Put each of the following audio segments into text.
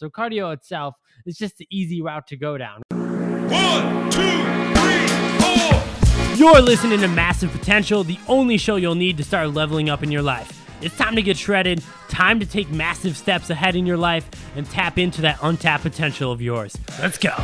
So cardio itself is just the easy route to go down. One, two, three, four. You're listening to Massive Potential, the only show you'll need to start leveling up in your life. It's time to get shredded, time to take massive steps ahead in your life, and tap into that untapped potential of yours. Let's go.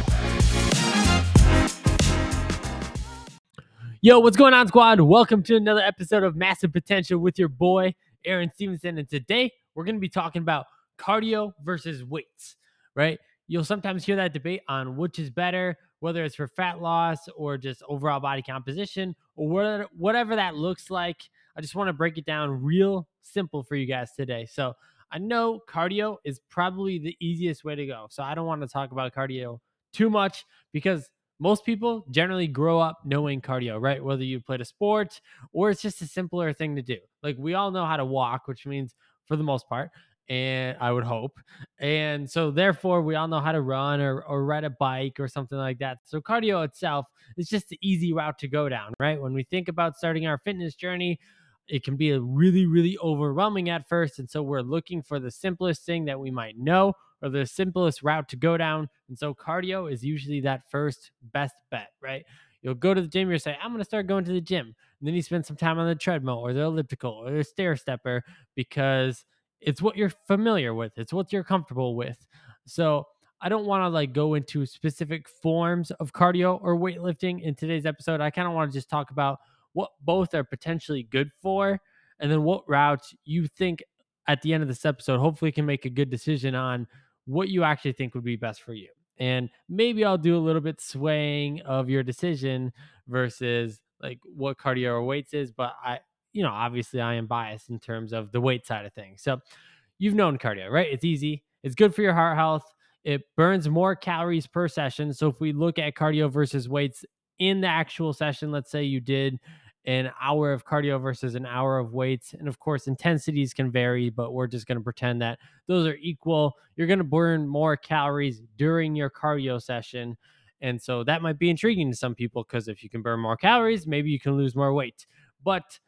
Yo, what's going on, squad? Welcome to another episode of Massive Potential with your boy, Aaron Stephenson. And today we're going to be talking about cardio versus weights, right? You'll sometimes hear that debate on which is better, whether it's for fat loss or just overall body composition or whatever, that looks like. I just want to break it down real simple for you guys today. So I know cardio is probably the easiest way to go. So I don't want to talk about cardio too much because most people generally grow up knowing cardio, right? Whether you played a sport or it's just a simpler thing to do. Like we all know how to walk, which means for the most part, and I would hope. And so therefore we all know how to run or, or ride a bike or something like that. So cardio itself is just the easy route to go down, right? When we think about starting our fitness journey, it can be a really, really overwhelming at first. And so we're looking for the simplest thing that we might know or the simplest route to go down. And so cardio is usually that first best bet, right? You'll go to the gym, you say, I'm going to start going to the gym. And then you spend some time on the treadmill or the elliptical or the stair stepper because it's what you're familiar with, it's what you're comfortable with. So I don't want to like go into specific forms of cardio or weightlifting in today's episode. I kind of want to just talk about what both are potentially good for and then what routes you think at the end of this episode hopefully can make a good decision on what you actually think would be best for you. And maybe I'll do a little bit swaying of your decision versus like what cardio or weights is, but I, you know, obviously I am biased in terms of the weight side of things. So you've known cardio, right? It's easy, it's good for your heart health, it burns more calories per session. So if we look at cardio versus weights in the actual session, let's say you did an hour of cardio versus an hour of weights. And of course, intensities can vary, but we're just going to pretend that those are equal. You're going to burn more calories during your cardio session. And so that might be intriguing to some people because if you can burn more calories, maybe you can lose more weight. But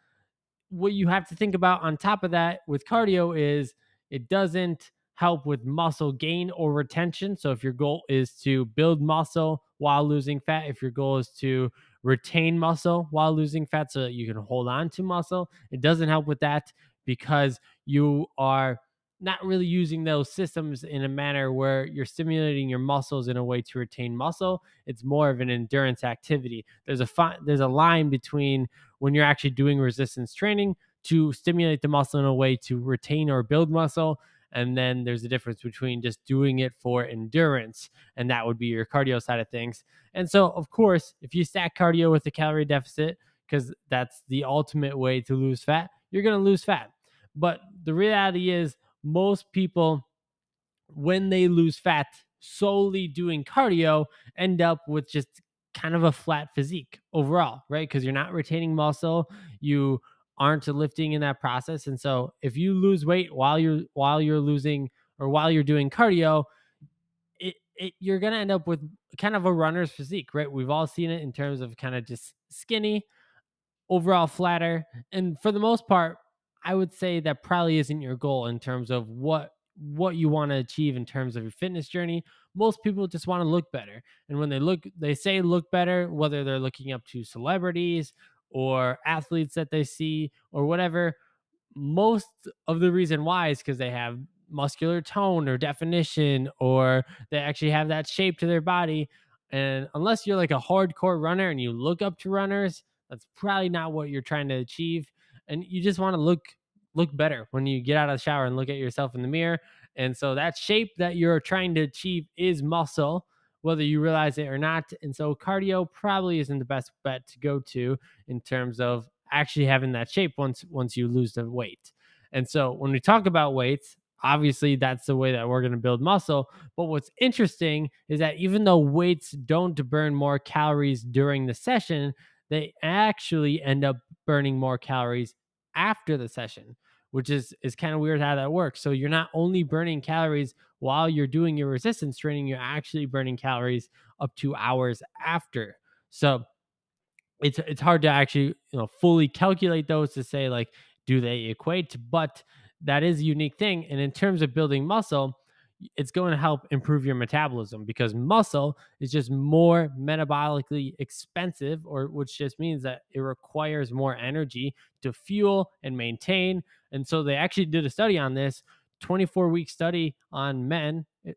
what you have to think about on top of that with cardio is it doesn't help with muscle gain or retention. So if your goal is to build muscle while losing fat, if your goal is to retain muscle while losing fat so that you can hold on to muscle. It doesn't help with that because you are not really using those systems in a manner where you're stimulating your muscles in a way to retain muscle. It's more of an endurance activity. There's a fi- there's a line between when you're actually doing resistance training to stimulate the muscle in a way to retain or build muscle and then there's a difference between just doing it for endurance, and that would be your cardio side of things. And so, of course, if you stack cardio with a calorie deficit, because that's the ultimate way to lose fat, you're going to lose fat. But the reality is, most people, when they lose fat solely doing cardio, end up with just kind of a flat physique overall, right? Because you're not retaining muscle. You aren't lifting in that process. And so if you lose weight while you're while you're losing or while you're doing cardio, it, it you're gonna end up with kind of a runner's physique, right? We've all seen it in terms of kind of just skinny, overall flatter. And for the most part, I would say that probably isn't your goal in terms of what what you want to achieve in terms of your fitness journey. Most people just want to look better. And when they look they say look better, whether they're looking up to celebrities or athletes that they see or whatever, most of the reason why is because they have muscular tone or definition or they actually have that shape to their body. And unless you're like a hardcore runner and you look up to runners, that's probably not what you're trying to achieve. And you just want to look look better when you get out of the shower and look at yourself in the mirror. And so that shape that you're trying to achieve is muscle whether you realize it or not. And so cardio probably isn't the best bet to go to in terms of actually having that shape once once you lose the weight. And so when we talk about weights, obviously that's the way that we're going to build muscle. But what's interesting is that even though weights don't burn more calories during the session, they actually end up burning more calories after the session which is is kind of weird how that works. So you're not only burning calories while you're doing your resistance training, you're actually burning calories up to hours after. So it's it's hard to actually you know fully calculate those to say like do they equate, but that is a unique thing. And in terms of building muscle, it's going to help improve your metabolism because muscle is just more metabolically expensive or which just means that it requires more energy to fuel and maintain. And so they actually did a study on this 24 week study on men eh,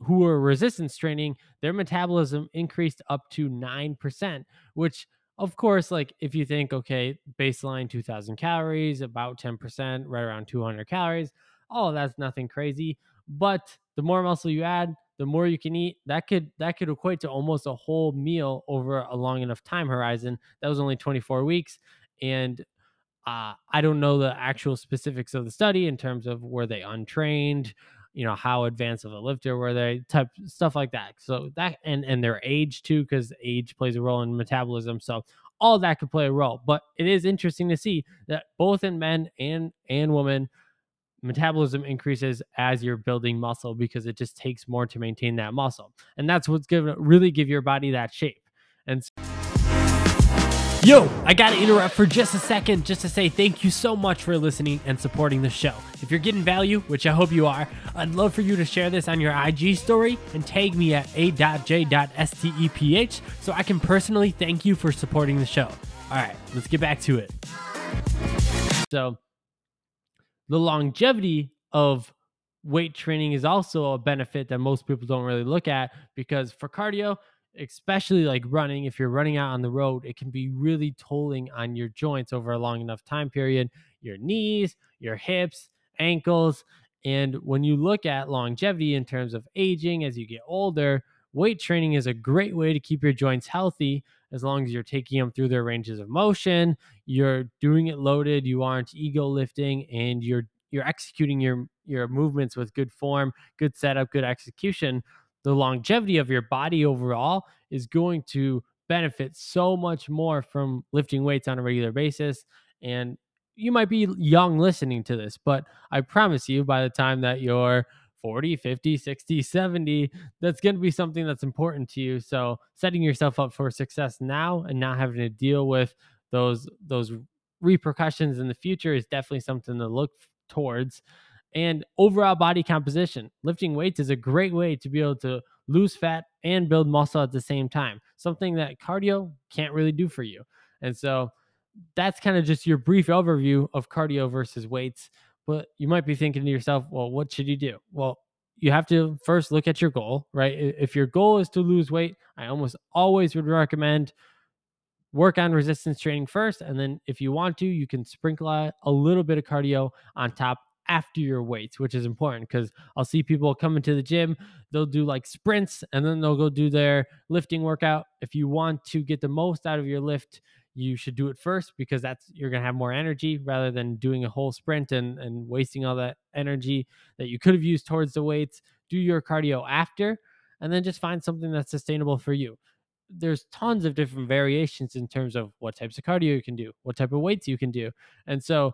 who were resistance training their metabolism increased up to 9% which of course like if you think okay baseline 2000 calories about 10% right around 200 calories oh that's nothing crazy but the more muscle you add the more you can eat. That could that could equate to almost a whole meal over a long enough time horizon. That was only 24 weeks and uh, i don't know the actual specifics of the study in terms of were they untrained you know how advanced of a lifter were they type stuff like that. So that and and their age too because age plays a role in metabolism so all that could play a role. But it is interesting to see that both in men and and women metabolism increases as you're building muscle because it just takes more to maintain that muscle. And that's what's going to really give your body that shape. And so- Yo, I got to interrupt for just a second just to say thank you so much for listening and supporting the show. If you're getting value, which I hope you are, I'd love for you to share this on your IG story and tag me at a.j.steph so I can personally thank you for supporting the show. All right, let's get back to it. So, the longevity of weight training is also a benefit that most people don't really look at because for cardio, especially like running, if you're running out on the road, it can be really tolling on your joints over a long enough time period, your knees, your hips, ankles. And when you look at longevity in terms of aging as you get older, weight training is a great way to keep your joints healthy as long as you're taking them through their ranges of motion, you're doing it loaded, you aren't ego lifting, and you're you're executing your your movements with good form, good setup, good execution. The longevity of your body overall is going to benefit so much more from lifting weights on a regular basis. And you might be young listening to this, but I promise you, by the time that you're 40, 50, 60, 70, that's going to be something that's important to you. So, setting yourself up for success now and not having to deal with those those repercussions in the future is definitely something to look towards. And overall body composition, lifting weights is a great way to be able to lose fat and build muscle at the same time. Something that cardio can't really do for you. And so, that's kind of just your brief overview of cardio versus weights. But you might be thinking to yourself, well, what should you do? Well, you have to first look at your goal, right? If your goal is to lose weight, I almost always would recommend work on resistance training first. And then if you want to, you can sprinkle a little bit of cardio on top after your weights, which is important because I'll see people coming to the gym, they'll do like sprints and then they'll go do their lifting workout. If you want to get the most out of your lift, you should do it first because that's you're going to have more energy rather than doing a whole sprint and and wasting all that energy that you could have used towards the weights. Do your cardio after and then just find something that's sustainable for you. There's tons of different variations in terms of what types of cardio you can do what type of weights you can do. And so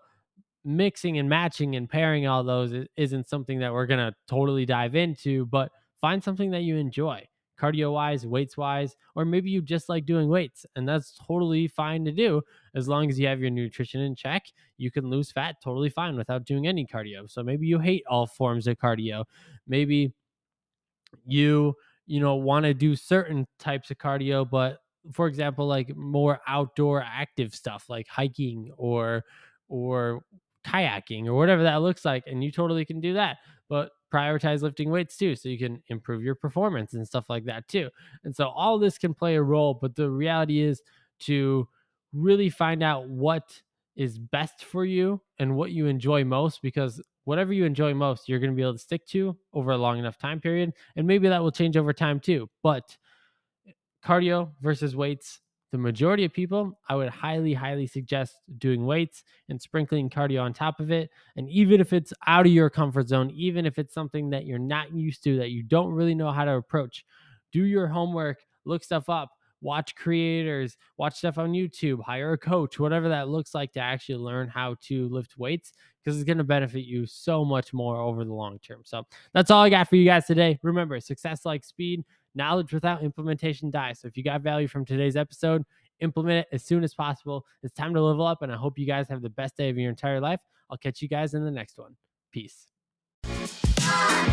mixing and matching and pairing all those isn't something that we're going to totally dive into but find something that you enjoy cardio wise, weights wise, or maybe you just like doing weights, and that's totally fine to do as long as you have your nutrition in check. You can lose fat totally fine without doing any cardio. So maybe you hate all forms of cardio. Maybe you you know want to do certain types of cardio but for example like more outdoor active stuff like hiking or or kayaking or whatever that looks like and you totally can do that but prioritize lifting weights too so you can improve your performance and stuff like that too. And so all this can play a role but the reality is to really find out what is best for you and what you enjoy most because whatever you enjoy most you're going to be able to stick to over a long enough time period and maybe that will change over time too. But cardio versus weights the majority of people, I would highly, highly suggest doing weights and sprinkling cardio on top of it. And even if it's out of your comfort zone, even if it's something that you're not used to, that you don't really know how to approach, do your homework, look stuff up, watch creators, watch stuff on YouTube, hire a coach, whatever that looks like to actually learn how to lift weights because it's going to benefit you so much more over the long term. So that's all I got for you guys today. Remember, success like speed knowledge without implementation dies. So if you got value from today's episode, implement it as soon as possible. It's time to level up, and I hope you guys have the best day of your entire life. I'll catch you guys in the next one. Peace.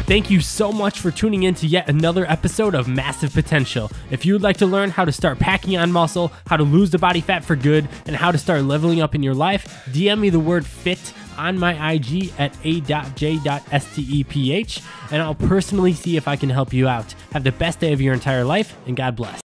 Thank you so much for tuning in to yet another episode of Massive Potential. If you would like to learn how to start packing on muscle, how to lose the body fat for good, and how to start leveling up in your life, DM me the word FIT on my IG at a.j.steph, and I'll personally see if I can help you out. Have the best day of your entire life, and God bless.